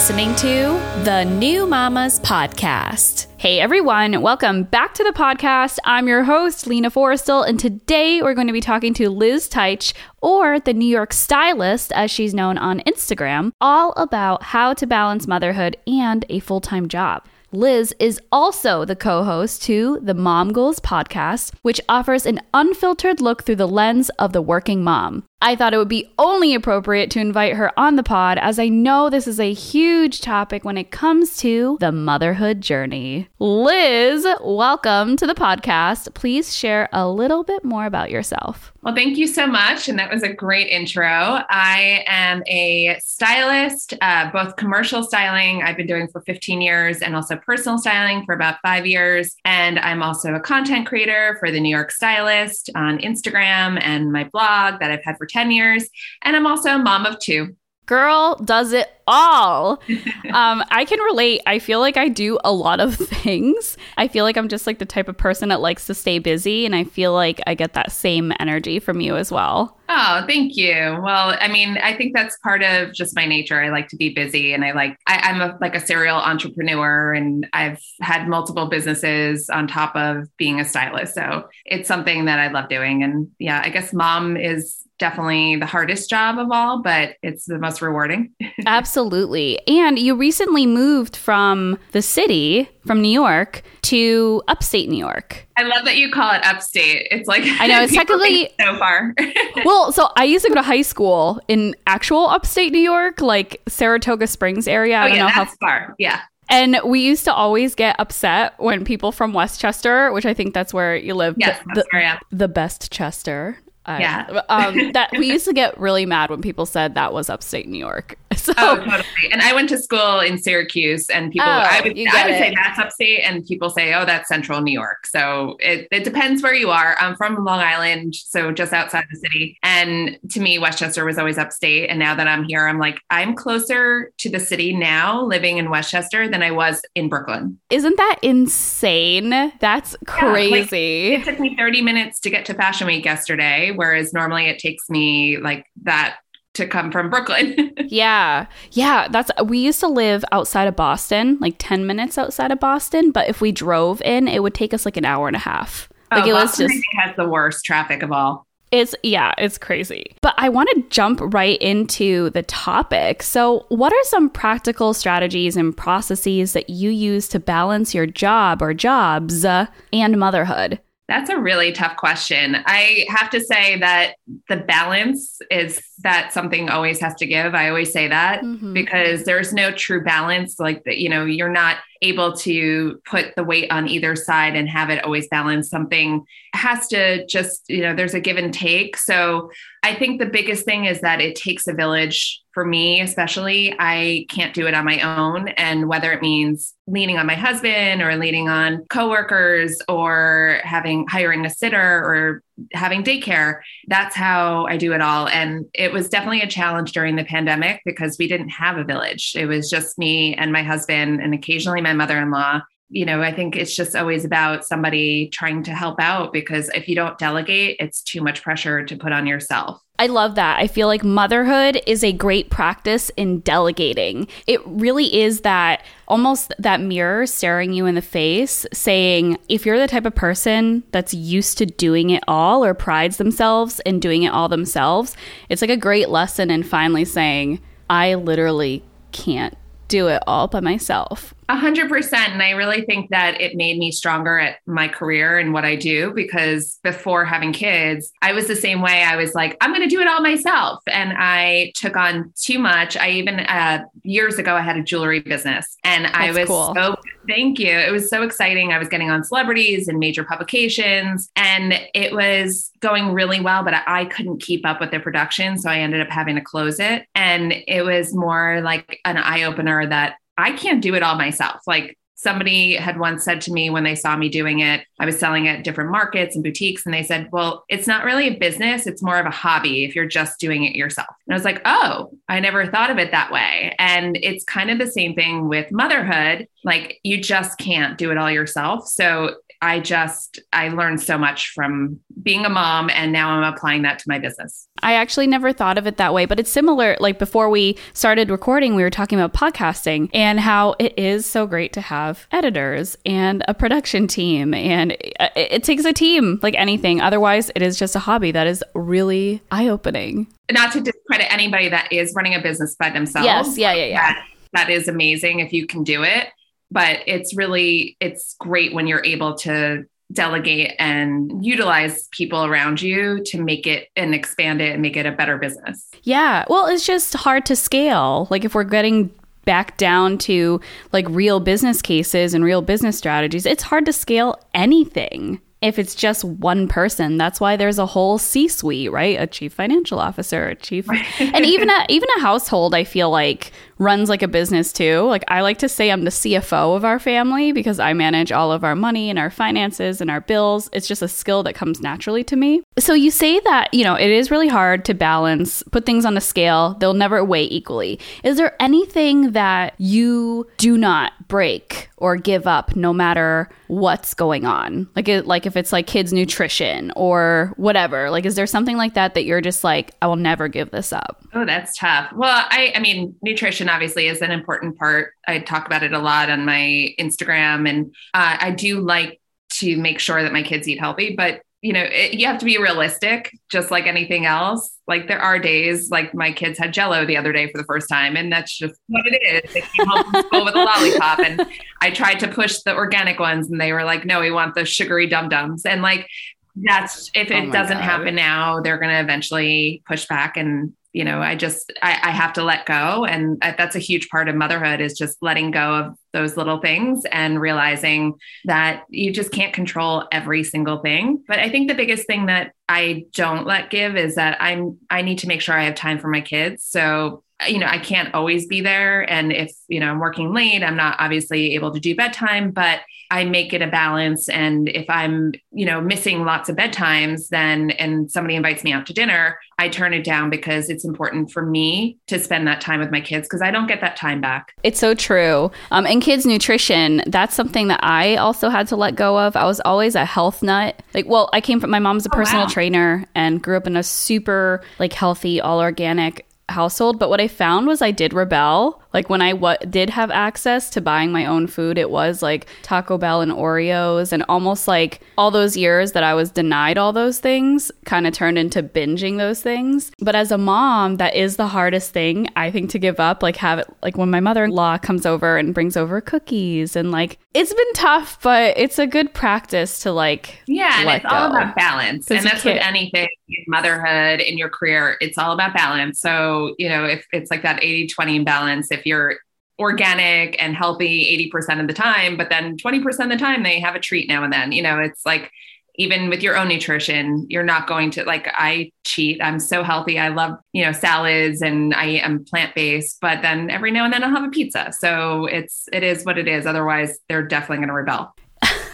listening to the New Mamas Podcast. Hey everyone, welcome back to the podcast. I'm your host, Lina Forrestal, and today we're going to be talking to Liz Teich, or the New York Stylist, as she's known on Instagram, all about how to balance motherhood and a full time job. Liz is also the co host to the Mom Goals podcast, which offers an unfiltered look through the lens of the working mom. I thought it would be only appropriate to invite her on the pod as I know this is a huge topic when it comes to the motherhood journey. Liz, welcome to the podcast. Please share a little bit more about yourself. Well, thank you so much. And that was a great intro. I am a stylist, uh, both commercial styling, I've been doing for 15 years, and also personal styling for about five years. And I'm also a content creator for the New York Stylist on Instagram and my blog that I've had for 10 years. And I'm also a mom of two. Girl does it all. um, I can relate. I feel like I do a lot of things. I feel like I'm just like the type of person that likes to stay busy. And I feel like I get that same energy from you as well. Oh, thank you. Well, I mean, I think that's part of just my nature. I like to be busy and I like, I, am a, like a serial entrepreneur and I've had multiple businesses on top of being a stylist. So it's something that I love doing. And yeah, I guess mom is definitely the hardest job of all, but it's the most rewarding. Absolutely. And you recently moved from the city, from New York, to upstate New York. I love that you call it upstate. It's like I know it's technically so far. well, so I used to go to high school in actual upstate New York, like Saratoga Springs area. Oh, I don't yeah, know how far. Yeah. And we used to always get upset when people from Westchester, which I think that's where you live, yes, the, the, the best Chester, yeah. um, that we used to get really mad when people said that was upstate New York. So, oh, totally. And I went to school in Syracuse, and people, oh, I would, I would say that's upstate, and people say, oh, that's central New York. So it, it depends where you are. I'm from Long Island, so just outside the city. And to me, Westchester was always upstate. And now that I'm here, I'm like, I'm closer to the city now living in Westchester than I was in Brooklyn. Isn't that insane? That's crazy. Yeah, like, it took me 30 minutes to get to Fashion Week yesterday, whereas normally it takes me like that to come from Brooklyn. yeah. Yeah. That's, we used to live outside of Boston, like 10 minutes outside of Boston. But if we drove in, it would take us like an hour and a half. Like oh, it Boston, was just, has the worst traffic of all. It's, yeah, it's crazy. But I want to jump right into the topic. So, what are some practical strategies and processes that you use to balance your job or jobs uh, and motherhood? That's a really tough question. I have to say that the balance is that something always has to give. I always say that mm-hmm. because there's no true balance. Like that, you know, you're not able to put the weight on either side and have it always balance. Something has to just, you know, there's a give and take. So I think the biggest thing is that it takes a village for me, especially. I can't do it on my own. And whether it means leaning on my husband or leaning on coworkers or having hiring a sitter or having daycare, that's how I do it all. And it was definitely a challenge during the pandemic because we didn't have a village. It was just me and my husband and occasionally my mother in law you know, I think it's just always about somebody trying to help out because if you don't delegate, it's too much pressure to put on yourself. I love that. I feel like motherhood is a great practice in delegating. It really is that almost that mirror staring you in the face saying, if you're the type of person that's used to doing it all or prides themselves in doing it all themselves, it's like a great lesson in finally saying, I literally can't do it all by myself. A hundred percent. And I really think that it made me stronger at my career and what I do because before having kids, I was the same way. I was like, I'm going to do it all myself. And I took on too much. I even, uh, years ago, I had a jewelry business and That's I was cool. so, thank you. It was so exciting. I was getting on celebrities and major publications and it was going really well, but I couldn't keep up with the production. So I ended up having to close it. And it was more like an eye opener that I can't do it all myself. Like somebody had once said to me when they saw me doing it, I was selling at different markets and boutiques, and they said, Well, it's not really a business, it's more of a hobby if you're just doing it yourself. And I was like, Oh, I never thought of it that way. And it's kind of the same thing with motherhood. Like you just can't do it all yourself. So I just, I learned so much from being a mom and now I'm applying that to my business. I actually never thought of it that way, but it's similar. Like before we started recording, we were talking about podcasting and how it is so great to have editors and a production team. And it, it takes a team like anything. Otherwise, it is just a hobby that is really eye opening. Not to discredit anybody that is running a business by themselves. Yes. Yeah. Yeah. Yeah. That, that is amazing if you can do it. But it's really, it's great when you're able to delegate and utilize people around you to make it and expand it and make it a better business. Yeah. Well, it's just hard to scale. Like if we're getting back down to like real business cases and real business strategies, it's hard to scale anything if it's just one person. That's why there's a whole C-suite, right? A chief financial officer, a chief, and even a even a household. I feel like runs like a business too. Like I like to say, I'm the CFO of our family because I manage all of our money and our finances and our bills. It's just a skill that comes naturally to me. So you say that you know it is really hard to balance, put things on a scale. They'll never weigh equally. Is there anything that you do not break or give up no matter what's going on like it, like if it's like kids nutrition or whatever like is there something like that that you're just like i will never give this up oh that's tough well i i mean nutrition obviously is an important part i talk about it a lot on my instagram and uh, i do like to make sure that my kids eat healthy but you know, it, you have to be realistic, just like anything else. Like there are days, like my kids had Jello the other day for the first time, and that's just what it is. They came home from school with a lollipop, and I tried to push the organic ones, and they were like, "No, we want the sugary dum dums." And like that's if it oh doesn't God. happen now, they're going to eventually push back and you know i just I, I, have to let go. And that's a huge part of motherhood is just letting go of those little things and realizing that you just can't control every single thing. But i think the biggest thing that i don't let give is that i'm i need to make sure i have time for my kids. So you know i can't always be there and if you know i'm working late i'm not obviously able to do bedtime but I make it a balance. And if I'm, you know, missing lots of bedtimes, then and somebody invites me out to dinner, I turn it down because it's important for me to spend that time with my kids because I don't get that time back. It's so true. Um, and kids' nutrition, that's something that I also had to let go of. I was always a health nut. Like, well, I came from my mom's a personal oh, wow. trainer and grew up in a super like healthy, all organic household. But what I found was I did rebel like when I what did have access to buying my own food, it was like Taco Bell and Oreos, and almost like all those years that I was denied all those things kind of turned into binging those things. But as a mom, that is the hardest thing I think to give up. Like have it like when my mother in law comes over and brings over cookies, and like it's been tough, but it's a good practice to like yeah, and it's go. all about balance, and that's with anything motherhood in your career. It's all about balance. So you know if it's like that 80-20 balance, if if you're organic and healthy 80% of the time, but then 20% of the time they have a treat now and then. You know, it's like even with your own nutrition, you're not going to like I cheat. I'm so healthy. I love, you know, salads and I am plant-based, but then every now and then I'll have a pizza. So it's it is what it is. Otherwise, they're definitely going to rebel.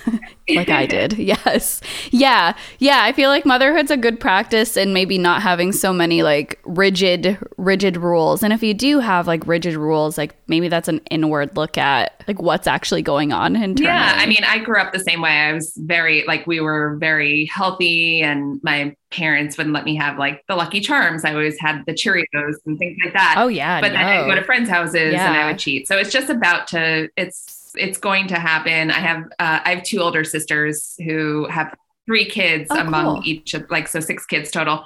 like I did. Yes. Yeah. Yeah. I feel like motherhood's a good practice and maybe not having so many like rigid, rigid rules. And if you do have like rigid rules, like maybe that's an inward look at like what's actually going on internally. Yeah. I mean, I grew up the same way. I was very, like, we were very healthy and my parents wouldn't let me have like the Lucky Charms. I always had the Cheerios and things like that. Oh, yeah. But no. then I'd go to friends' houses yeah. and I would cheat. So it's just about to, it's, it's going to happen. I have uh, I have two older sisters who have three kids oh, among cool. each of like so six kids total.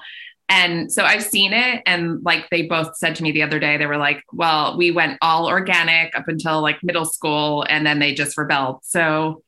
And so I've seen it and like they both said to me the other day they were like, "Well, we went all organic up until like middle school and then they just rebelled." So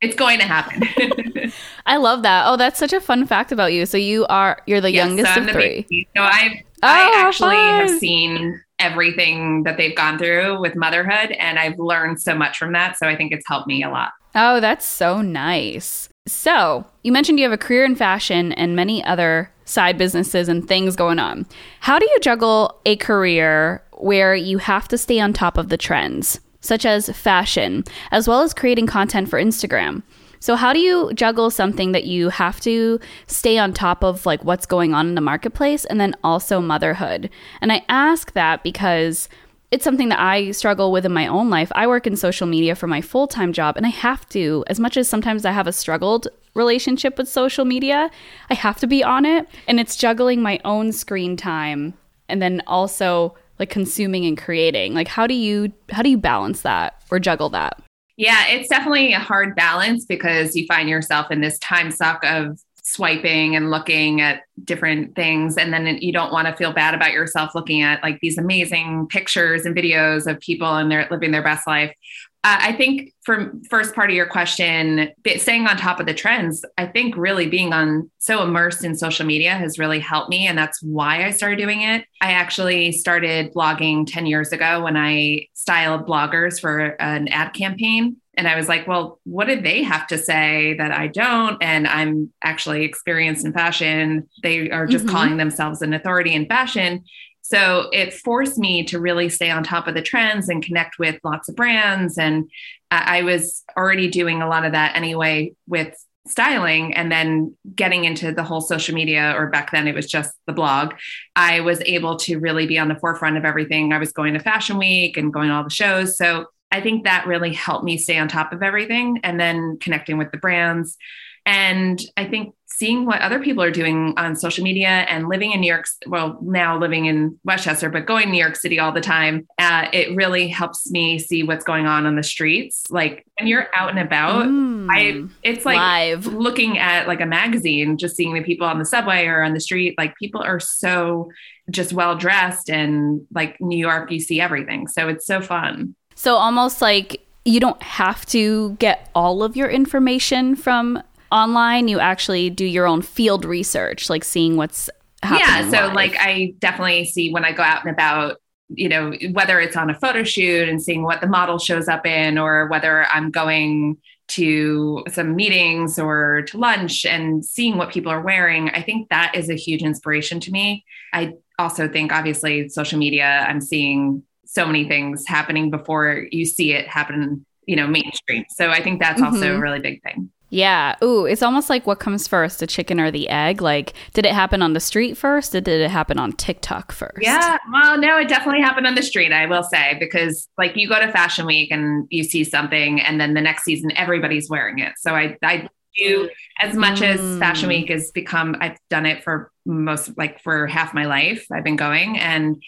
it's going to happen. I love that. Oh, that's such a fun fact about you. So you are you're the yes, youngest so of three. Baby. So I oh, I actually fun. have seen everything that they've gone through with motherhood. And I've learned so much from that. So I think it's helped me a lot. Oh, that's so nice. So you mentioned you have a career in fashion and many other side businesses and things going on. How do you juggle a career where you have to stay on top of the trends, such as fashion, as well as creating content for Instagram? So how do you juggle something that you have to stay on top of like what's going on in the marketplace and then also motherhood? And I ask that because it's something that I struggle with in my own life. I work in social media for my full time job, and I have to, as much as sometimes I have a struggled relationship with social media, I have to be on it. And it's juggling my own screen time and then also like consuming and creating. Like how do you how do you balance that or juggle that? Yeah, it's definitely a hard balance because you find yourself in this time suck of swiping and looking at different things and then you don't want to feel bad about yourself looking at like these amazing pictures and videos of people and they're living their best life uh, i think for first part of your question staying on top of the trends i think really being on so immersed in social media has really helped me and that's why i started doing it i actually started blogging 10 years ago when i styled bloggers for an ad campaign and I was like, well, what did they have to say that I don't? And I'm actually experienced in fashion. They are just mm-hmm. calling themselves an authority in fashion. So it forced me to really stay on top of the trends and connect with lots of brands. And I was already doing a lot of that anyway with styling and then getting into the whole social media or back then it was just the blog i was able to really be on the forefront of everything i was going to fashion week and going to all the shows so I think that really helped me stay on top of everything and then connecting with the brands. And I think seeing what other people are doing on social media and living in New York, well, now living in Westchester, but going to New York City all the time, uh, it really helps me see what's going on on the streets. Like when you're out and about, mm, I it's like live. looking at like a magazine, just seeing the people on the subway or on the street. Like people are so just well dressed, and like New York, you see everything. So it's so fun. So almost like you don't have to get all of your information from online. You actually do your own field research, like seeing what's happening. Yeah. So live. like I definitely see when I go out and about, you know, whether it's on a photo shoot and seeing what the model shows up in, or whether I'm going to some meetings or to lunch and seeing what people are wearing, I think that is a huge inspiration to me. I also think obviously social media, I'm seeing so many things happening before you see it happen, you know, mainstream. So I think that's mm-hmm. also a really big thing. Yeah. Ooh, it's almost like what comes first, the chicken or the egg? Like, did it happen on the street first or did it happen on TikTok first? Yeah. Well, no, it definitely happened on the street, I will say, because like you go to Fashion Week and you see something and then the next season everybody's wearing it. So I, I do as much mm. as Fashion Week has become, I've done it for most like for half my life. I've been going and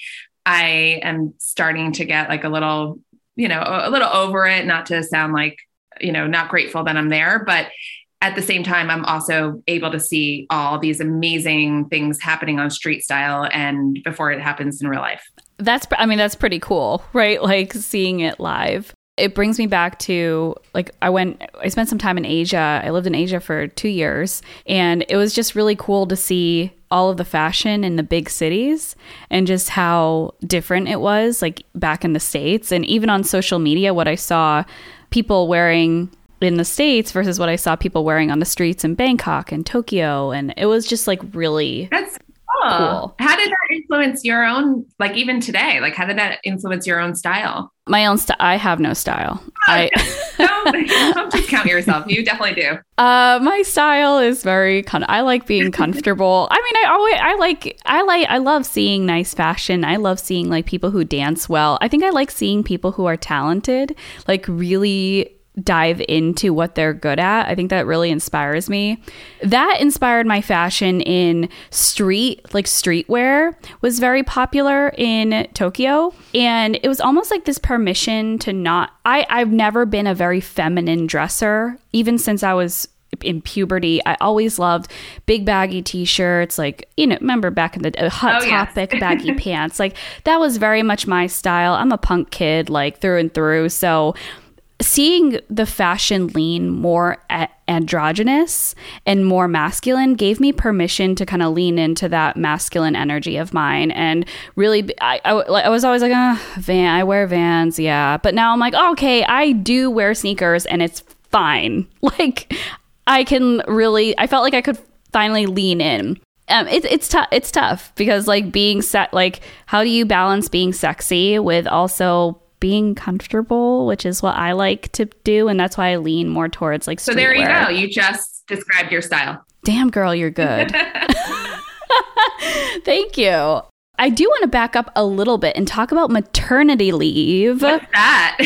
I am starting to get like a little, you know, a little over it, not to sound like, you know, not grateful that I'm there, but at the same time, I'm also able to see all these amazing things happening on street style and before it happens in real life. That's, I mean, that's pretty cool, right? Like seeing it live it brings me back to like I went I spent some time in Asia. I lived in Asia for 2 years and it was just really cool to see all of the fashion in the big cities and just how different it was like back in the states and even on social media what I saw people wearing in the states versus what I saw people wearing on the streets in Bangkok and Tokyo and it was just like really That's cool. How did that influence your own, like even today? Like, how did that influence your own style? My own style. I have no style. I don't, don't discount yourself. You definitely do. Uh, my style is very. Con- I like being comfortable. I mean, I always. I like. I like. I love seeing nice fashion. I love seeing like people who dance well. I think I like seeing people who are talented, like really dive into what they're good at. I think that really inspires me. That inspired my fashion in street, like streetwear was very popular in Tokyo. And it was almost like this permission to not I, I've never been a very feminine dresser, even since I was in puberty, I always loved big baggy t-shirts, like you know, remember back in the uh, hot oh, topic yes. baggy pants. Like that was very much my style. I'm a punk kid, like through and through. So seeing the fashion lean more androgynous and more masculine gave me permission to kind of lean into that masculine energy of mine and really I, I, I was always like oh, van i wear vans yeah but now i'm like oh, okay i do wear sneakers and it's fine like i can really i felt like i could finally lean in um, it, it's tough. It's tough because like being set, like how do you balance being sexy with also being comfortable, which is what I like to do. And that's why I lean more towards like So there you go. You just described your style. Damn, girl, you're good. Thank you. I do want to back up a little bit and talk about maternity leave. What's that?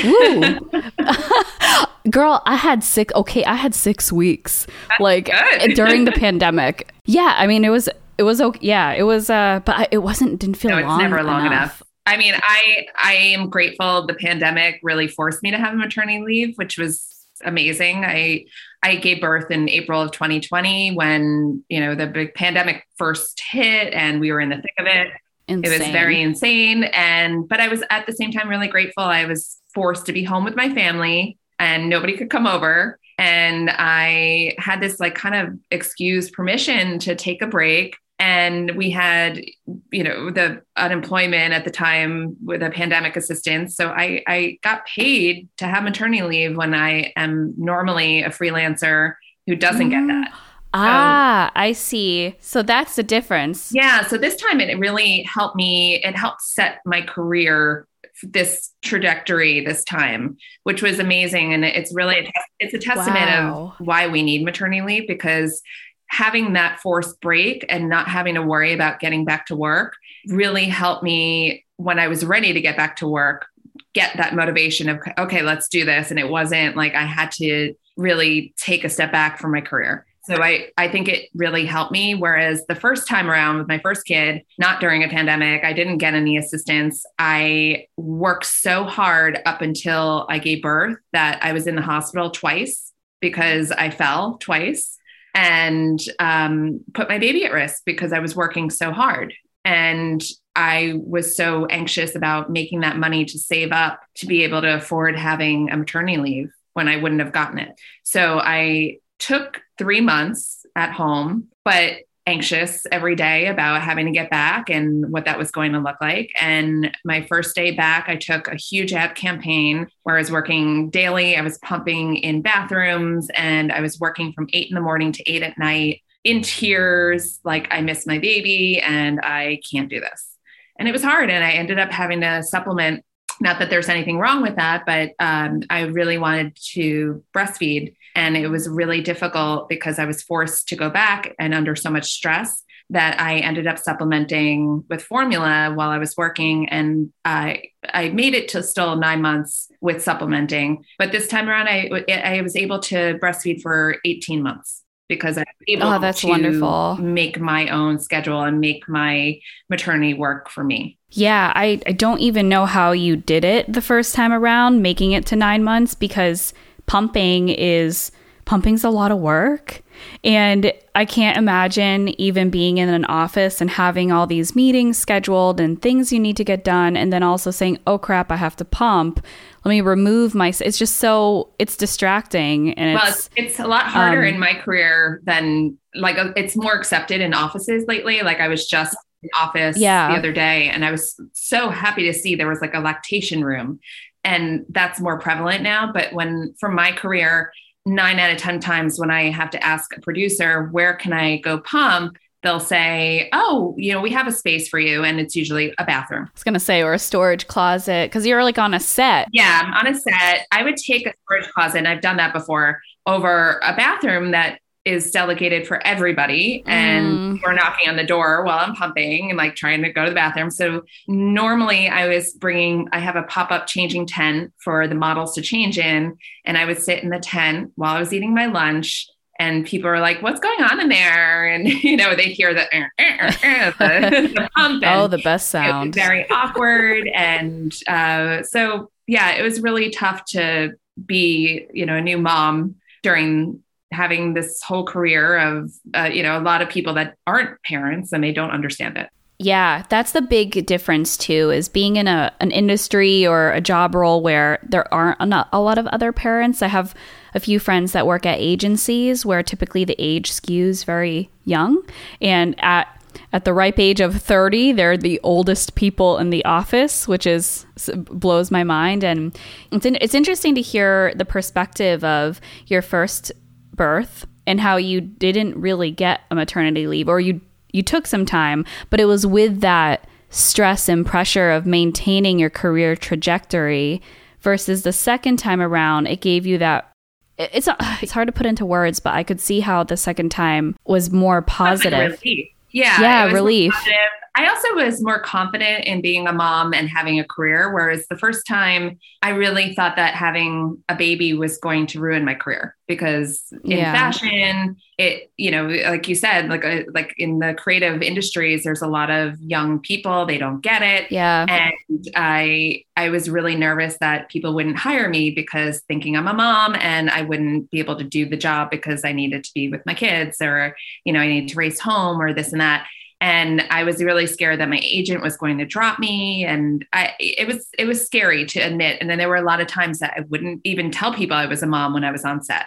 Girl, I had six. Okay, I had six weeks, That's like during the pandemic. Yeah, I mean, it was it was okay. Yeah, it was. Uh, but I, it wasn't. Didn't feel no, it's long never long enough. enough. I mean, I I am grateful the pandemic really forced me to have maternity leave, which was amazing. I I gave birth in April of 2020 when, you know, the big pandemic first hit and we were in the thick of it. Insane. It was very insane and but I was at the same time really grateful. I was forced to be home with my family and nobody could come over and I had this like kind of excuse permission to take a break and we had you know the unemployment at the time with a pandemic assistance so i i got paid to have maternity leave when i am normally a freelancer who doesn't get that Ah, I see. So that's the difference. yeah so this time it really helped me it helped set my career this trajectory this time which was amazing and it's really it's a testament Wow. of why we need maternity leave because having that forced break and not having to worry about getting back to work really helped me when I was ready to get back to work get that motivation of okay let's do this and it wasn't like I had to really take a step back from my career so I, I think it really helped me. Whereas the first time around with my first kid, not during a pandemic, I didn't get any assistance. I worked so hard up until I gave birth that I was in the hospital twice because I fell twice and um, put my baby at risk because I was working so hard. And I was so anxious about making that money to save up to be able to afford having a maternity leave when I wouldn't have gotten it. So I took three months at home, but anxious every day about having to get back and what that was going to look like. And my first day back, I took a huge ad campaign where I was working daily. I was pumping in bathrooms and I was working from eight in the morning to eight at night in tears, like I miss my baby and I can't do this. And it was hard. And I ended up having to supplement. Not that there's anything wrong with that, but um, I really wanted to breastfeed. And it was really difficult because I was forced to go back and under so much stress that I ended up supplementing with formula while I was working. And I, I made it to still nine months with supplementing. But this time around, I, I was able to breastfeed for 18 months because I was able Oh, that's to wonderful. make my own schedule and make my maternity work for me. Yeah, I, I don't even know how you did it the first time around, making it to nine months because pumping is pumping's a lot of work. And I can't imagine even being in an office and having all these meetings scheduled and things you need to get done, and then also saying, oh crap, I have to pump. Let me remove my. It's just so, it's distracting. And Well, it's, it's, a lot harder um, in my career than like uh, it's more accepted in offices lately. Like I was just in office Yeah. the other day and I was so happy to see there was like a lactation room and that's more prevalent now. But when from my career, nine out of 10 times when I have to ask a producer, where can I go pump? They'll say, oh, you know, we have a space for you. And it's usually a bathroom. I was going to say, or a storage closet because you're like on a set. Yeah, I'm on a set. I would take a storage closet, and I've done that before, over a bathroom that is delegated for everybody. And mm. we're knocking on the door while I'm pumping and like trying to go to the bathroom. So normally I was bringing, I have a pop up changing tent for the models to change in. And I would sit in the tent while I was eating my lunch. And people are like, what's going on in there? And, you know, they hear the, "Er, er, er, er," the, the pump. Oh, the best sound. very awkward and uh, so yeah it was really tough to be you know a new mom during having this whole career of uh, you know a lot of people that aren't parents and they don't understand it Yeah, that's the big difference too. Is being in a an industry or a job role where there aren't a, lot of other parents. I have a few friends that work at agencies where typically the age skews very young, and at at the ripe age of 30 they're the oldest people in the office which is blows my mind and it's in, it's interesting to hear the perspective of your first birth and how you didn't really get a maternity leave or you you took some time but it was with that stress and pressure of maintaining your career trajectory versus the second time around it gave you that it- it's it's hard to put into words but i could see how the second time was more positive Relief. yeah Yeah, relief. positive. I also was more confident in being a mom and having a career. Whereas the first time I really thought that having a baby was going to ruin my career because in yeah. fashion, it, you know, like you said, like, uh, like in the creative industries, there's a lot of young people, they don't get it. Yeah. And I, I was really nervous that people wouldn't hire me because thinking I'm a mom and I wouldn't be able to do the job because I needed to be with my kids or, you know, I need to raise home or this and that and i was really scared that my agent was going to drop me. And i it was it was scary to admit. And then there were a lot of times that i wouldn't even tell people i was a mom when i was on set.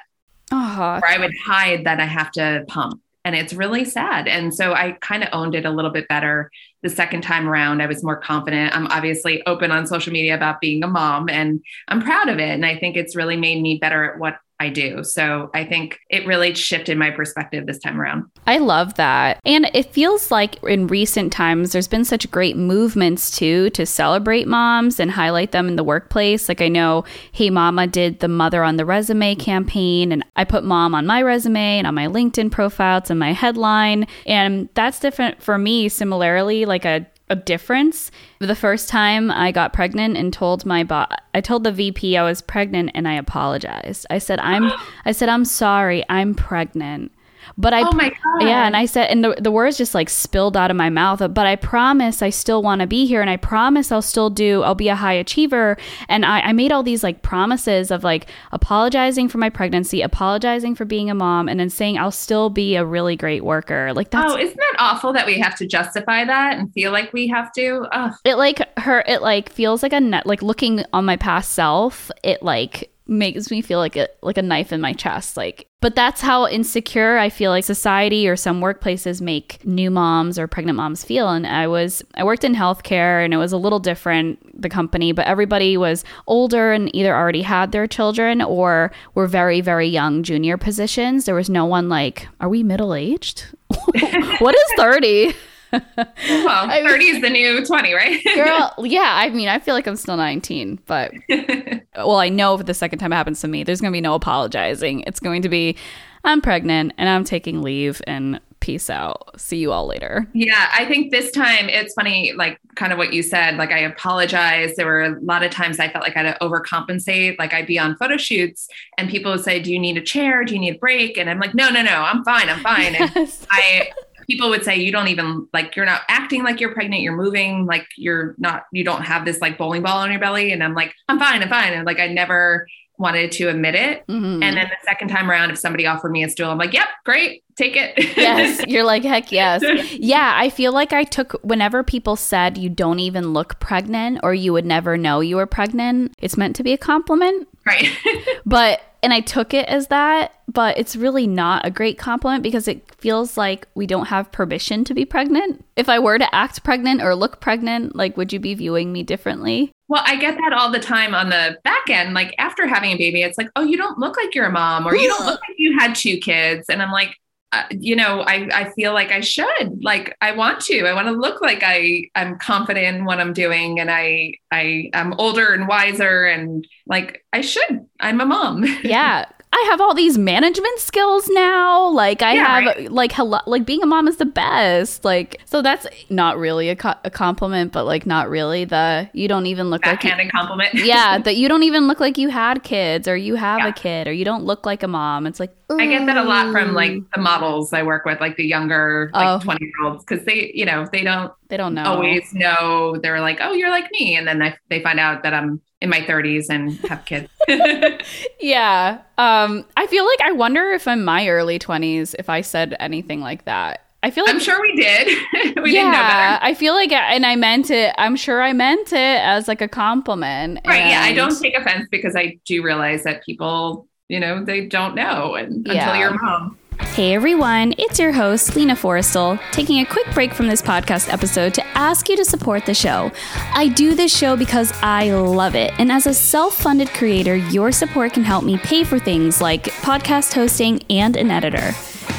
Uh-huh. or i would hide that i have to pump. And it's really sad. And so i kind of owned it a little bit better the second time around. I was more confident. I'm obviously open on social media about being a mom and i'm proud of it. And i think it's really made me better at what I do. So I think it really shifted my perspective this time around. I love that. And it feels like in recent times, there's been such great movements too to celebrate moms and highlight them in the workplace. Like I know Hey Mama did the Mother on the Resume campaign, and I put mom on my resume and on my LinkedIn profile, in my headline. And that's different for me, similarly, like a a difference. The first time I got pregnant and told my boss, I told the VP I was pregnant and I apologized. I said I'm I said I'm sorry, I'm pregnant. But I, oh my God. yeah, and I said, and the, the words just like spilled out of my mouth. But I promise I still want to be here, and I promise I'll still do. I'll be a high achiever, and I, I made all these like promises of like apologizing for my pregnancy, apologizing for being a mom, and then saying I'll still be a really great worker. Like that's oh, isn't that awful that we have to justify that and feel like we have to? Ugh. It like her. It like feels like a net. Like looking on my past self, it like makes me feel like a like a knife in my chest like but that's how insecure i feel like society or some workplaces make new moms or pregnant moms feel. And i was i worked in healthcare and it was a little different the company but everybody was older and either already had their children or were very very young junior positions. There was no one like are we middle aged what is 30 well, 30 is the new 20, right? girl, yeah. I mean, I feel like I'm still 19, but well, I know if the second time it happens to me, there's going to be no apologizing. It's going to be, I'm pregnant and I'm taking leave and peace out. See you all later. Yeah, I think this time it's funny, like kind of what you said. Like, I apologize. There were a lot of times I felt like I had to overcompensate. Like, I'd be on photo shoots and people would say, Do you need a chair? Do you need a break? And I'm like, No, no, no, I'm fine. I'm fine. Yes. I, people would say you don't even like you're not acting like you're pregnant you're moving like you're not you don't have this like bowling ball on your belly. And i'm like i'm fine i'm fine. And like i never wanted to admit it. Mm-hmm. and then the second time around if somebody offered me a stool i'm like yep great take it. Yes. You're like heck yes. Yeah i feel like i took whenever people said you don't even look pregnant or you would never know you were pregnant it's meant to be a compliment. Right. But and I took it as that, but it's really not a great compliment because it feels like we don't have permission to be pregnant. If I were to act pregnant or look pregnant, like, would you be viewing me differently? Well, I get that all the time on the back end. Like, after having a baby, it's like, oh, you don't look like you're a mom, or you don't look like you had two kids. And I'm like, uh, you know, I, I feel like I should, like, I want to, I want to look like I, I'm confident in what I'm doing. And I, I, I'm older and wiser and like, I should, I'm a mom. Yeah. I have all these management skills now. Like I yeah, have right? like hello, like being a mom is the best. Like so that's not really a, co- a compliment, but like not really the you don't even look like you, compliment. yeah, that you don't even look like you had kids or you have yeah. a kid or you don't look like a mom. It's like Ooh. I get that a lot from like the models I work with, like the younger like twenty year olds, because they you know they don't they don't know always know they're like oh you're like me, and then they they find out that I'm in my 30s and have kids. yeah. Um, I feel like I wonder if in my early 20s, if I said anything like that. I feel like I'm sure we did. we yeah, I feel like, and I meant it. I'm sure I meant it as like a compliment. Right. And, yeah. I don't take offense because I do realize that people, you know, they don't know and, yeah. until you're a mom. Hey everyone, it's your host, Lina Forrestal, taking a quick break from this podcast episode to ask you to support the show. I do this show because I love it, and as a self funded creator, your support can help me pay for things like podcast hosting and an editor.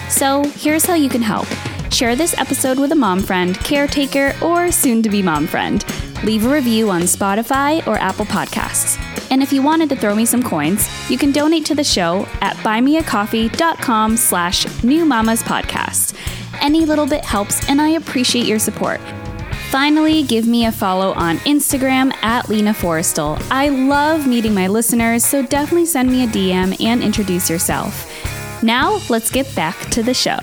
So here's how you can help share this episode with a mom friend, caretaker, or soon to be mom friend. Leave a review on Spotify or Apple Podcasts. And if you wanted to throw me some coins, you can donate to the show at buymeacoffee.com slash new podcast. Any little bit helps and I appreciate your support. Finally, give me a follow on Instagram at Lina Forrestal. I love meeting my listeners, so definitely send me a DM and introduce yourself. Now, let's get back to the show.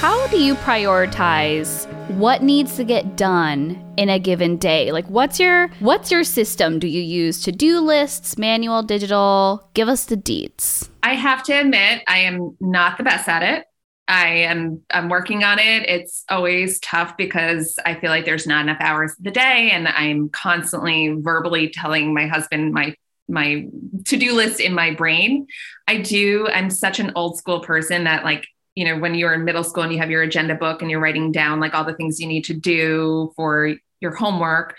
How do you prioritize what needs to get done in a given day? Like what's your what's your system? Do you use to-do lists, manual, digital? Give us the deets. I have to admit I am not the best at it. I am I'm working on it. It's always tough because I feel like there's not enough hours of the day and I'm constantly verbally telling my husband my my to-do list in my brain. I do I'm such an old school person that like you know when you're in middle school and you have your agenda book and you're writing down like all the things you need to do for your homework.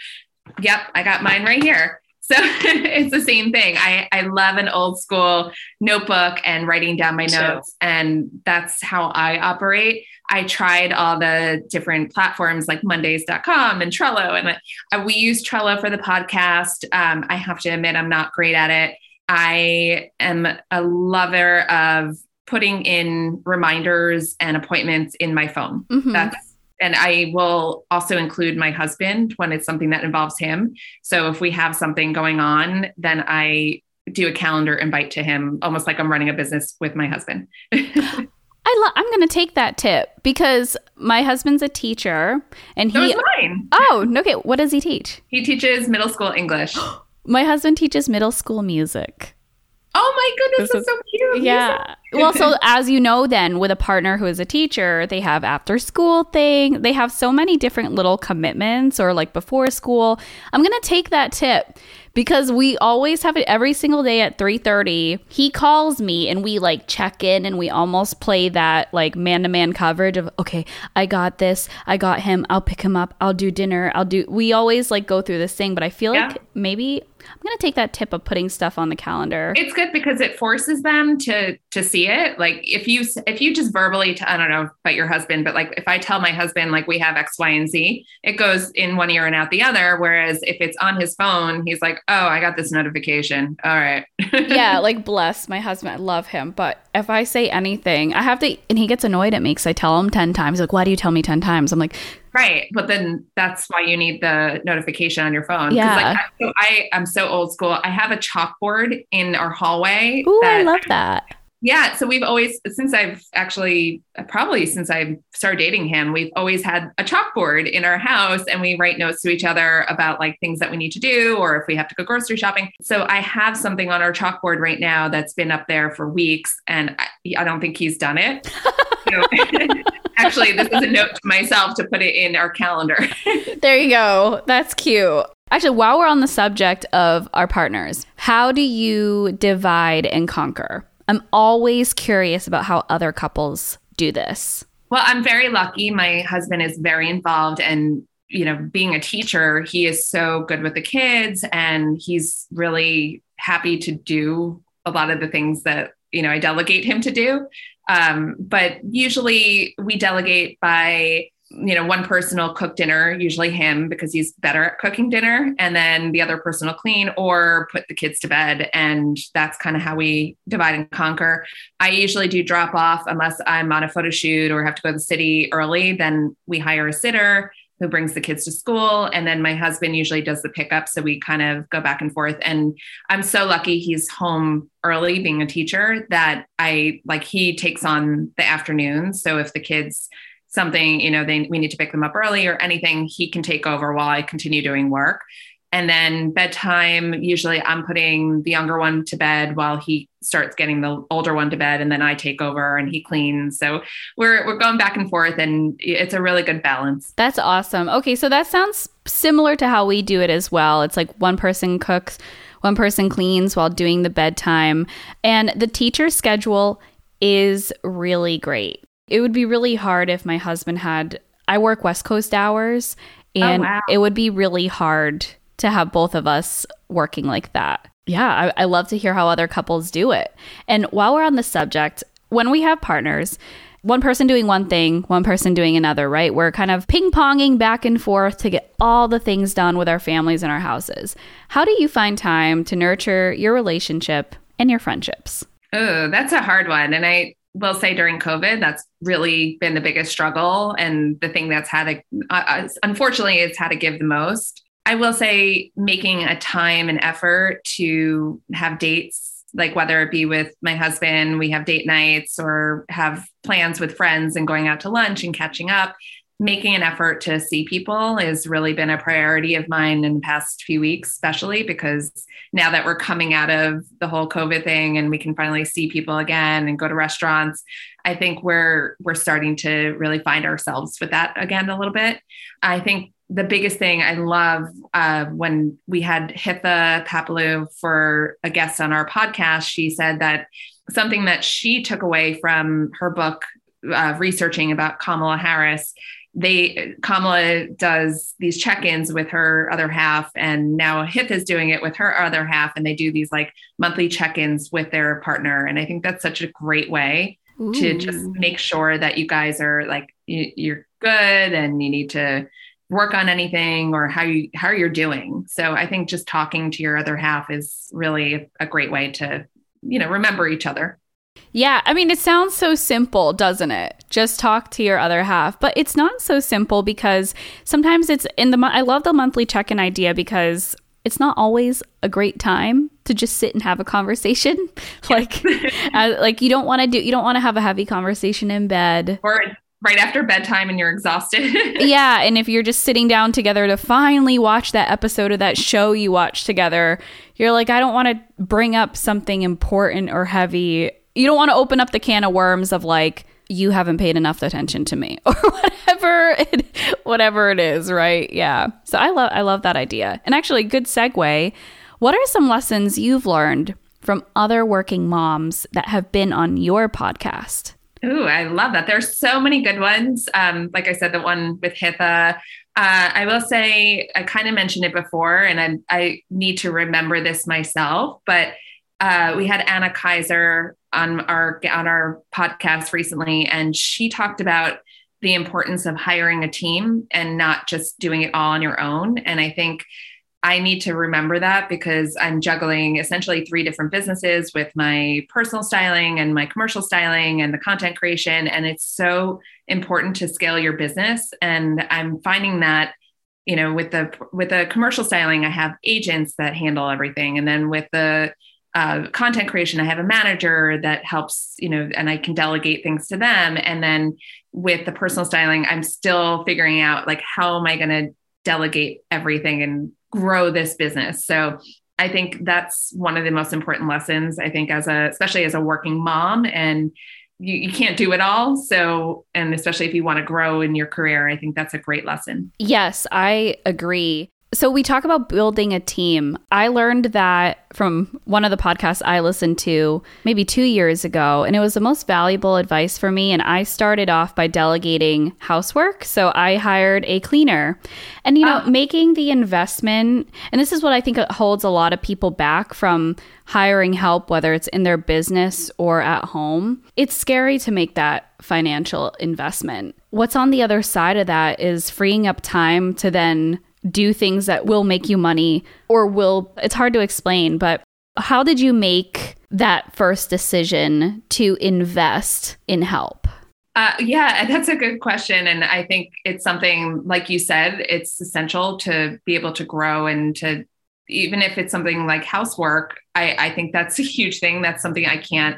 Yep, I got mine right here. So it's the same thing. I, I love an old school notebook and writing down my notes. And that's how I operate. I tried all the different platforms like Mondays.com and Trello. And uh, we use Trello for the podcast. Um, I have to admit, I'm not great at it. I am a lover of putting in reminders and appointments in my phone. Mm-hmm. That's and I will also include my husband when it's something that involves him. So if we have something going on, then I do a calendar invite to him, almost like I'm running a business with my husband. I lo- I'm going to take that tip because my husband's a teacher, and he. So mine. Oh, okay. What does he teach? He teaches middle school English. my husband teaches middle school music. Oh my goodness, this that's is, so cute. Yeah. well, so as you know, then with a partner who is a teacher, they have after school thing. They have so many different little commitments or like before school. I'm gonna take that tip because we always have it every single day at 3:30. He calls me and we like check in and we almost play that like man-to-man coverage of okay, I got this. I got him. I'll pick him up. I'll do dinner. I'll do We always like go through this thing, but I feel yeah. like maybe I'm gonna take that tip of putting stuff on the calendar. It's good because it forces them to to see it. Like if you if you just verbally, to, I don't know about your husband, but like if I tell my husband like we have X, Y, and Z, it goes in one ear and out the other. Whereas if it's on his phone, he's like, oh, I got this notification. All right. yeah, like bless my husband. I love him, but if I say anything, I have to, and he gets annoyed at me because I tell him ten times. Like, why do you tell me ten times? I'm like Right. But then that's why you need the notification on your phone. Yeah. Like, so I, I'm so old school. I have a chalkboard in our hallway. Ooh, I love that. Yeah. So we've always, since I've actually, probably since I started dating him, we've always had a chalkboard in our house and we write notes to each other about like things that we need to do or if we have to go grocery shopping. So I have something on our chalkboard right now that's been up there for weeks and I, I don't think he's done it. Actually, this is a note to myself to put it in our calendar. there you go. That's cute. Actually, while we're on the subject of our partners, how do you divide and conquer? I'm always curious about how other couples do this. Well, I'm very lucky. My husband is very involved and you know, being a teacher, he is so good with the kids and he's really happy to do a lot of the things that, you know, I delegate him to do. Um, but usually we delegate by, you know, one person will cook dinner, usually him because he's better at cooking dinner, and then the other person will clean or put the kids to bed. And that's kind of how we divide and conquer. I usually do drop off unless I'm on a photo shoot or have to go to the city early, then we hire a sitter who brings the kids to school. And then my husband usually does the pickup. So we kind of go back and forth. And i'm so lucky he's home early being a teacher that i like he takes on the afternoons so if the kids something you know they we need to pick them up early or anything he can take over while i continue doing work and then bedtime, usually I'm putting the younger one to bed while he starts getting the older one to bed. And then I take over and he cleans. So we're, we're going back and forth and it's a really good balance. That's awesome. Okay. So that sounds similar to how we do it as well. It's like one person cooks, one person cleans while doing the bedtime. And the teacher schedule is really great. It would be really hard if my husband had, I work West Coast hours oh, and oh, wow. it would be really hard to have both of us working like that. Yeah, I, I love to hear how other couples do it. And while we're on the subject, when we have partners, one person doing one thing, one person doing another, right? We're kind of ping ponging back and forth to get all the things done with our families and our houses. How do you find time to nurture your relationship and your friendships? Oh, that's a hard one. And I will say during COVID, that's really been the biggest struggle and the thing that's had to, uh, uh, unfortunately, it's had to give the most. I will say making a time and effort to have dates, like whether it be with my husband, we have date nights or have plans with friends and going out to lunch and catching up making an effort to see people has really been a priority of mine in the past few weeks, especially because now that we're coming out of the whole COVID thing and we can finally see people again and go to restaurants, I think we're we're starting to really find ourselves with that again a little bit. I think the biggest thing I love uh, when we had Hitha Palepu for a guest on our podcast, she said that something that she took away from her book uh, researching about Kamala Harris they Kamala does these check-ins with her other half, and now Hith is doing it with her other half, and they do these like monthly check-ins with their partner. And I think that's such a great way Ooh. to just make sure that you guys are like you're good and you need to work on anything or how you how you're doing. So I think just talking to your other half is really a great way to you know remember each other. Yeah, I mean, it sounds so simple, doesn't it? Just talk to your other half. But it's not so simple because sometimes it's in the, I love the monthly check in idea because it's not always a great time to just sit and have a conversation. like, uh, like you don't want to do, you don't want to have a heavy conversation in bed. Or right after bedtime and you're exhausted. yeah. And if you're just sitting down together to finally watch that episode of that show you watched together, you're like, I don't want to bring up something important or heavy you don't want to open up the can of worms of like you haven't paid enough attention to me or whatever it, whatever it is right yeah so i love i love that idea and actually good segue what are some lessons you've learned from other working moms that have been on your podcast Ooh, I love that. There's so many good ones. Um, like I said, the one with Hitha. Uh, I will say, I kind of mentioned it before, and I, I need to remember this myself, but uh, we had Anna Kaiser on our on our podcast recently, and she talked about the importance of hiring a team and not just doing it all on your own. And I think I need to remember that because I'm juggling essentially three different businesses with my personal styling and my commercial styling and the content creation. And it's so important to scale your business. And I'm finding that you know with the with the commercial styling i have agents that handle everything and then with the uh, content creation, I have a manager that helps, you know, and I can delegate things to them. And then with the personal styling, I'm still figuring out like how am I going to delegate everything and grow this business. So I think that's one of the most important lessons. I think as a, especially as a working mom, and you, you can't do it all. So, and especially if you want to grow in your career, I think that's a great lesson. Yes, I agree. So we talk about building a team. I learned that from one of the podcasts I listened to maybe 2 years ago and it was the most valuable advice for me and I started off by delegating housework. So I hired a cleaner. And you know, oh. making the investment and this is what I think holds a lot of people back from hiring help whether it's in their business or at home. It's scary to make that financial investment. What's on the other side of that is freeing up time to then do things that will make you money or will, it's hard to explain, but how did you make that first decision to invest in help? Uh, yeah, that's a good question. And I think it's something, like you said, it's essential to be able to grow and to, even if it's something like housework, I, I think that's a huge thing. That's something I can't,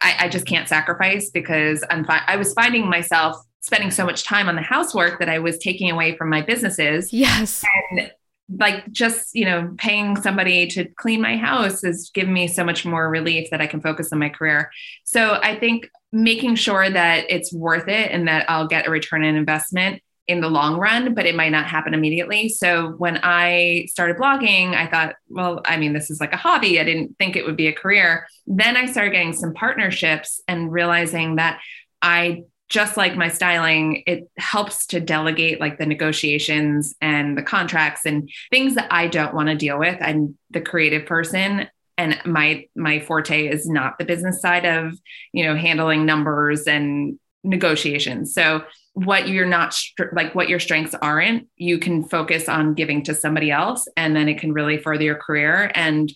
I, I just can't sacrifice because I'm, fi- I was finding myself spending so much time on the housework that I was taking away from my businesses. Yes. And like just, you know, paying somebody to clean my house has given me so much more relief that I can focus on my career. So I think making sure that it's worth it and that I'll get a return on investment in the long run, but it might not happen immediately. So when I started blogging, I thought, well, I mean, this is like a hobby. I didn't think it would be a career. Then I started getting some partnerships and realizing that I just like my styling, it helps to delegate like the negotiations and the contracts and things that I don't want to deal with. I'm the creative person and my my forte is not the business side of, you know, handling numbers and negotiations. So what you're not like what your strengths aren't, you can focus on giving to somebody else and then it can really further your career and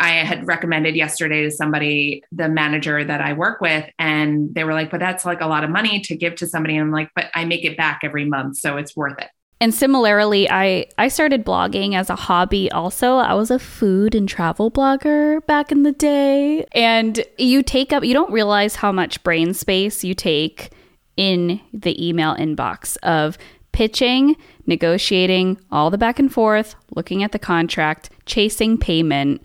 I had recommended yesterday to somebody, the manager that I work with, and they were like, but that's like a lot of money to give to somebody. And I'm like, but I make it back every month. So it's worth it. And similarly, I I started blogging as a hobby also. I was a food and travel blogger back in the day. And you take up you don't realize how much brain space you take in the email inbox of pitching, negotiating, all the back and forth, looking at the contract, chasing payment.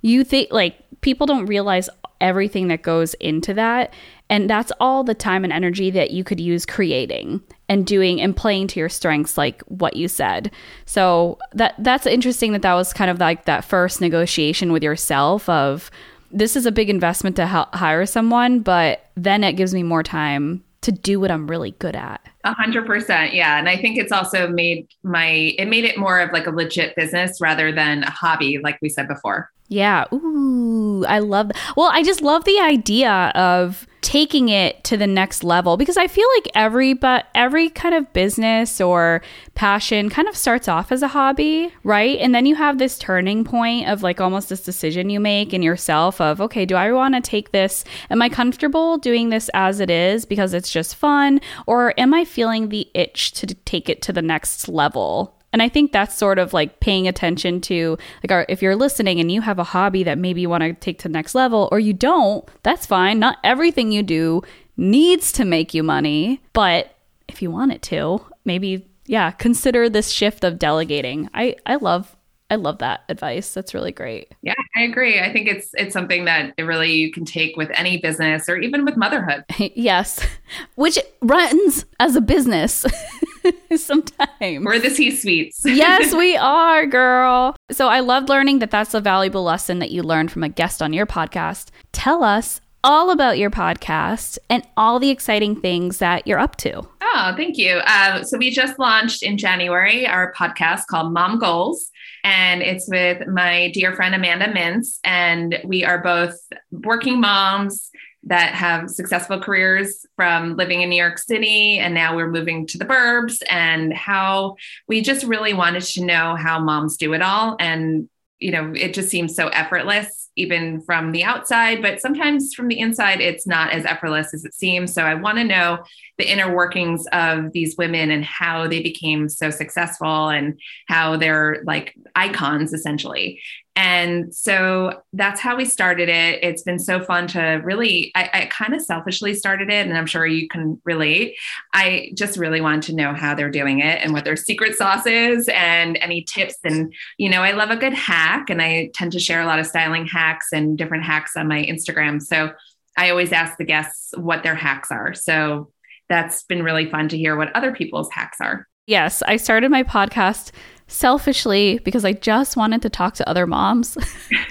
You think like people don't realize everything that goes into that. And that's all the time and energy that you could use creating and doing and playing to your strengths like what you said. So that that's interesting that that was kind of like that first negotiation with yourself of this is a big investment to hire someone, but then it gives me more time to do what I'm really good at. A hundred percent. Yeah. And I think it's also made my, it made it more of like a legit business rather than a hobby, like we said before. Yeah. Ooh, I love. Well, I just love the idea of taking it to the next level because I feel like every but every kind of business or passion kind of starts off as a hobby, right? And then you have this turning point of like almost this decision you make in yourself of okay, do I want to take this? Am I comfortable doing this as it is because it's just fun or am I feeling the itch to take it to the next level? And I think that's sort of like paying attention to like our, if you're listening and you have a hobby that maybe you want to take to the next level or you don't, that's fine. Not everything you do needs to make you money, but if you want it to, maybe yeah, consider this shift of delegating. I I love I love that advice. That's really great. Yeah, I agree. I think it's it's something that really you can take with any business or even with motherhood. yes. Which runs as a business sometimes. We're the C suites. yes, we are, girl. So I loved learning that that's a valuable lesson that you learned from a guest on your podcast. Tell us all about your podcast and all the exciting things that you're up to. Oh, thank you. Uh, so, we just launched in January our podcast called Mom Goals, and it's with my dear friend Amanda Mintz. And we are both working moms that have successful careers from living in New York City and now we're moving to the burbs and how we just really wanted to know how moms do it all. And you know it just seems so effortless even from the outside but sometimes from the inside it's not as effortless as it seems so i want to know the inner workings of these women and how they became so successful and how they're like icons essentially and so that's how we started it. It's been so fun to really, I, I kind of selfishly started it, and I'm sure you can relate. I just really want to know how they're doing it and what their secret sauce is and any tips. And, you know, I love a good hack, and I tend to share a lot of styling hacks and different hacks on my Instagram. So I always ask the guests what their hacks are. So that's been really fun to hear what other people's hacks are. Yes, I started my podcast selfishly because I just wanted to talk to other moms.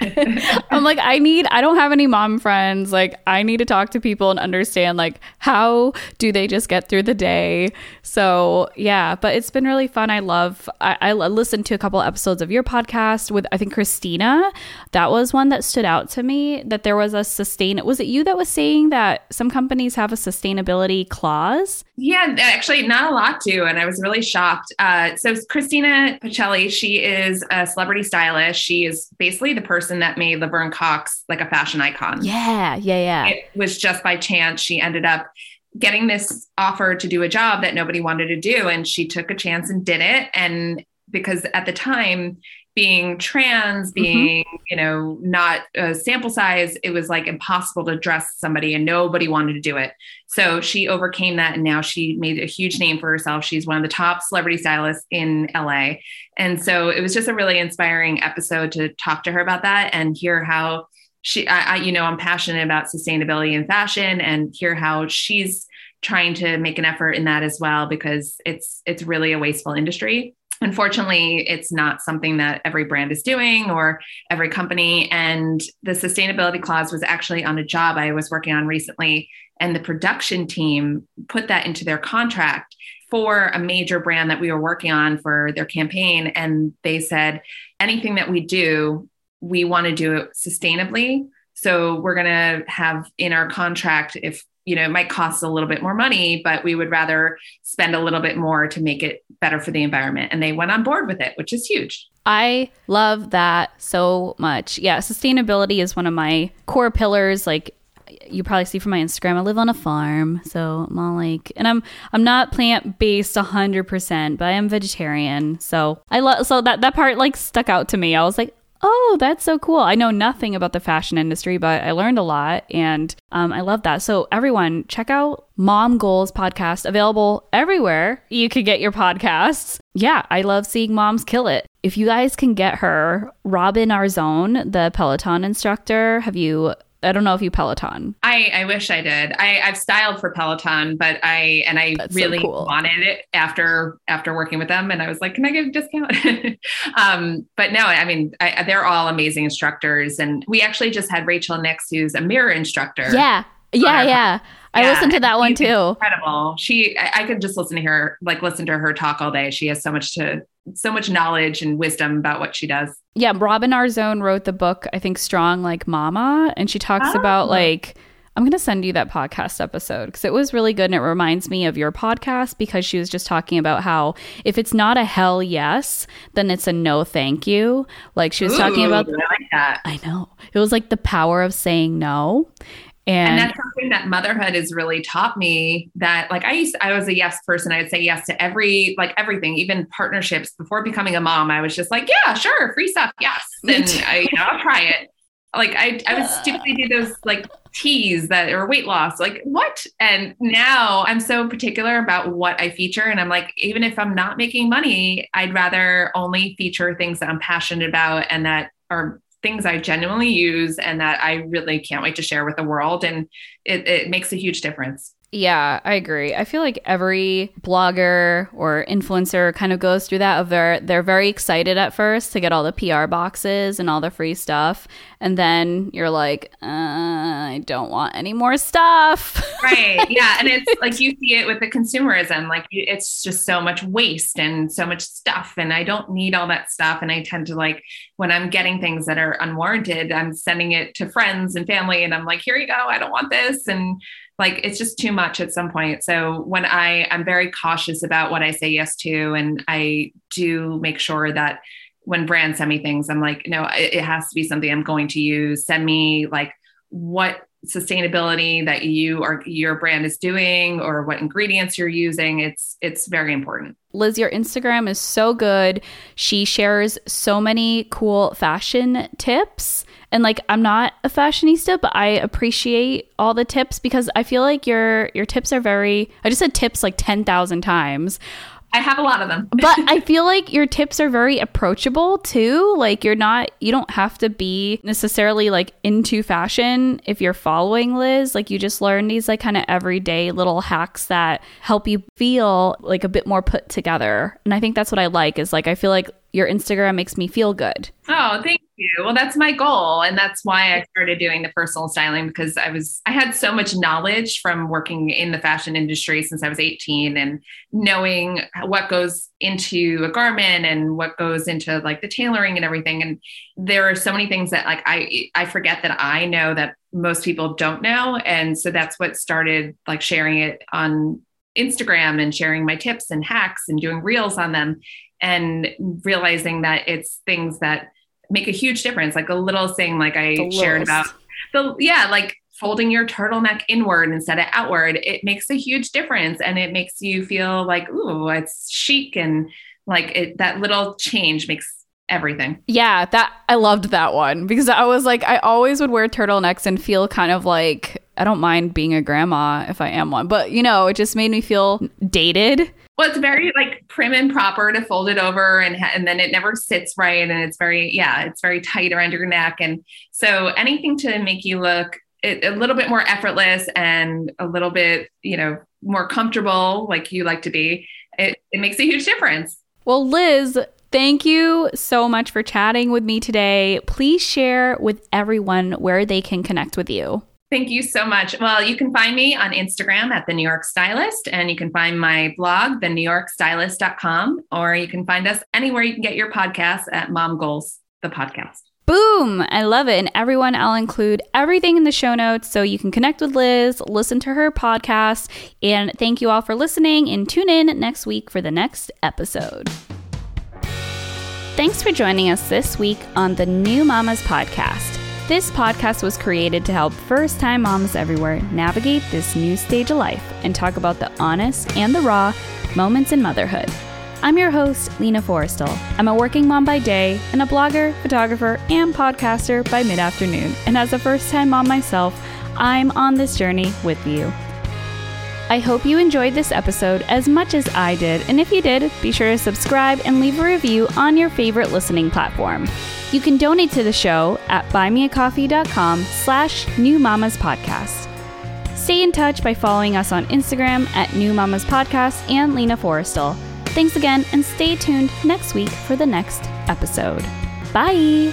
I'm like, I need, I don't have any mom friends. Like, I need to talk to people and understand, like, how do they just get through the day? So, yeah, but it's been really fun. I love, I, I listened to a couple episodes of your podcast with, I think, Christina. That was one that stood out to me that there was a sustain, was it you that was saying that some companies have a sustainability clause? Yeah, actually, not a lot do. And I was really shocked. Uh, so, Christina, Pacelli, she is a celebrity stylist. She is basically the person that made Laverne Cox like a fashion icon. Yeah, yeah, yeah. It was just by chance she ended up getting this offer to do a job that nobody wanted to do. And she took a chance and did it. And because at the time, being trans, mm-hmm. being, mm-hmm. you know, not a sample size, it was like impossible to dress somebody and nobody wanted to do it. So she overcame that and now she made a huge name for herself. She's one of the top celebrity stylists in LA. And so it was just a really inspiring episode to talk to her about that and hear how she, I, I you know, I'm passionate about sustainability in fashion and hear how she's trying to make an effort in that as well because it's it's really a wasteful industry Unfortunately, it's not something that every brand is doing or every company. And the sustainability clause was actually on a job I was working on recently. And the production team put that into their contract for a major brand that we were working on for their campaign. And they said, anything that we do, we want to do it sustainably. So we're going to have in our contract, if you know, it might cost a little bit more money, but we would rather spend a little bit more to make it better for the environment. And they went on board with it, which is huge. I love that so much. Yeah, sustainability is one of my core pillars. Like you probably see from my Instagram, I live on a farm, so I'm all like, and I'm I'm not plant based hundred percent, but I am vegetarian. So I love so that that part like stuck out to me. I was like, oh, that's so cool. I know nothing about the fashion industry, but I learned a lot and um, I love that. So, everyone, check out Mom Goals podcast, available everywhere you could get your podcasts. Yeah, I love seeing moms kill it. If you guys can get her, Robin Arzón, the Peloton instructor, have you I don't know if you Peloton. I, I wish I did. I, I've styled for Peloton, but I and I That's really so cool. wanted it after after working with them, and I was like, "Can I get a discount?" um, but no, I mean, I, they're all amazing instructors, and we actually just had Rachel Nix, who's a mirror instructor. Yeah, yeah, yeah. I yeah, listened to that one too. Incredible. She, I, I, could just listen to her, like listen to her talk all day. She has so much to, so much knowledge and wisdom about what she does. Yeah, Robin Arzón wrote the book, I think, Strong Like Mama, and she talks oh. about like. I'm going to send you that podcast episode because it was really good and it reminds me of your podcast because she was just talking about how if it's not a hell yes, then it's a no thank you. Like she was Ooh, talking about I like that. I know. It was like the power of saying no. And, and, that's something that motherhood has really taught me that like I used to, I was a yes person. I would say yes to every like everything, even partnerships before becoming a mom. I was just like, yeah, sure, free stuff. Yes. Then I, you know, I'll try it. Like I, I would stupidly do those like teas that or weight loss, like what? And now I'm so particular about what I feature. And I'm like, even if I'm not making money, I'd rather only feature things that I'm passionate about and that are things I genuinely use and that I really can't wait to share with the world. And it, it makes a huge difference. Yeah, I agree. I feel like every blogger or influencer kind of goes through that of they're they're very excited at first to get all the PR boxes and all the free stuff, and then you're like, uh, I don't want any more stuff. right. Yeah, and it's like you see it with the consumerism. Like it's just so much waste and so much stuff, and I don't need all that stuff. And I tend to like when I'm getting things that are unwarranted, I'm sending it to friends and family, and I'm like, here you go. I don't want this, and like it's just too much at some point. So when i i'm very cautious about what i say yes to and i do make sure that when brands send me things i'm like no it, has to be something i'm going to use. Send me like what sustainability that you or your brand is doing or what ingredients you're using. It's it's very important. Liz your instagram is so good. She shares so many cool fashion tips and like I'm not a fashionista, but I appreciate all the tips because I feel like your your tips are very I just said tips like 10,000 times. I have a lot of them. but I feel like your tips are very approachable too. Like you're not you don't have to be necessarily like into fashion if you're following Liz. Like you just learn these like kind of everyday little hacks that help you feel like a bit more put together. And I think that's what I like is like I feel like your Instagram makes me feel good. Oh, thank you. Well, that's my goal. And that's why I started doing the personal styling because I was, I had so much knowledge from working in the fashion industry since I was 18 and knowing what goes into a garment and what goes into like the tailoring and everything. And there are so many things that like I, I forget that I know that most people don't know. And so that's what started like sharing it on Instagram and sharing my tips and hacks and doing reels on them and realizing that it's things that make a huge difference. Like a little thing, like I shared about the, yeah, like folding your turtleneck inward instead of outward, it makes a huge difference. And it makes you feel like, ooh, it's chic. And like it, that little change makes everything. Yeah, that I loved that one because I was like, I always would wear turtlenecks and feel kind of like I don't mind being a grandma if I am one, but you know, it just made me feel dated. Well, it's very like prim and proper to fold it over, and and then it never sits right, and it's very yeah, it's very tight around your neck, and so anything to make you look a little bit more effortless and a little bit you know more comfortable, like you like to be. It it makes a huge difference. Well, Liz, Thank you so much for chatting with me today. Please share with everyone where they can connect with you. Thank you so much. Well, you can find me on Instagram at the New York Stylist, and you can find my blog, the New York Stylist.com, or you can find us anywhere you can get your podcasts at Mom Goals, the podcast. Boom! I love it. And everyone, I'll include everything in the show notes so you can connect with Liz, listen to her podcast, and thank you all for listening and tune in next week for the next episode. Thanks for joining us this week on the New Mamas podcast. This podcast was created to help first time moms everywhere navigate this new stage of life and talk about the honest and the raw moments in motherhood. I'm your host, Lina Forrestal. I'm a working mom by day and a blogger, photographer, and podcaster by mid afternoon. And as a first time mom myself, I'm on this journey with you. I hope you enjoyed this episode as much as I did, and if you did, be sure to subscribe and leave a review on your favorite listening platform. You can donate to the show at buymeacoffee.com slash New Mamas Podcast. Stay in touch by following us on Instagram at New Mamas Podcast and Lina Forrestal. Thanks again, and stay tuned next week for the next episode. Bye!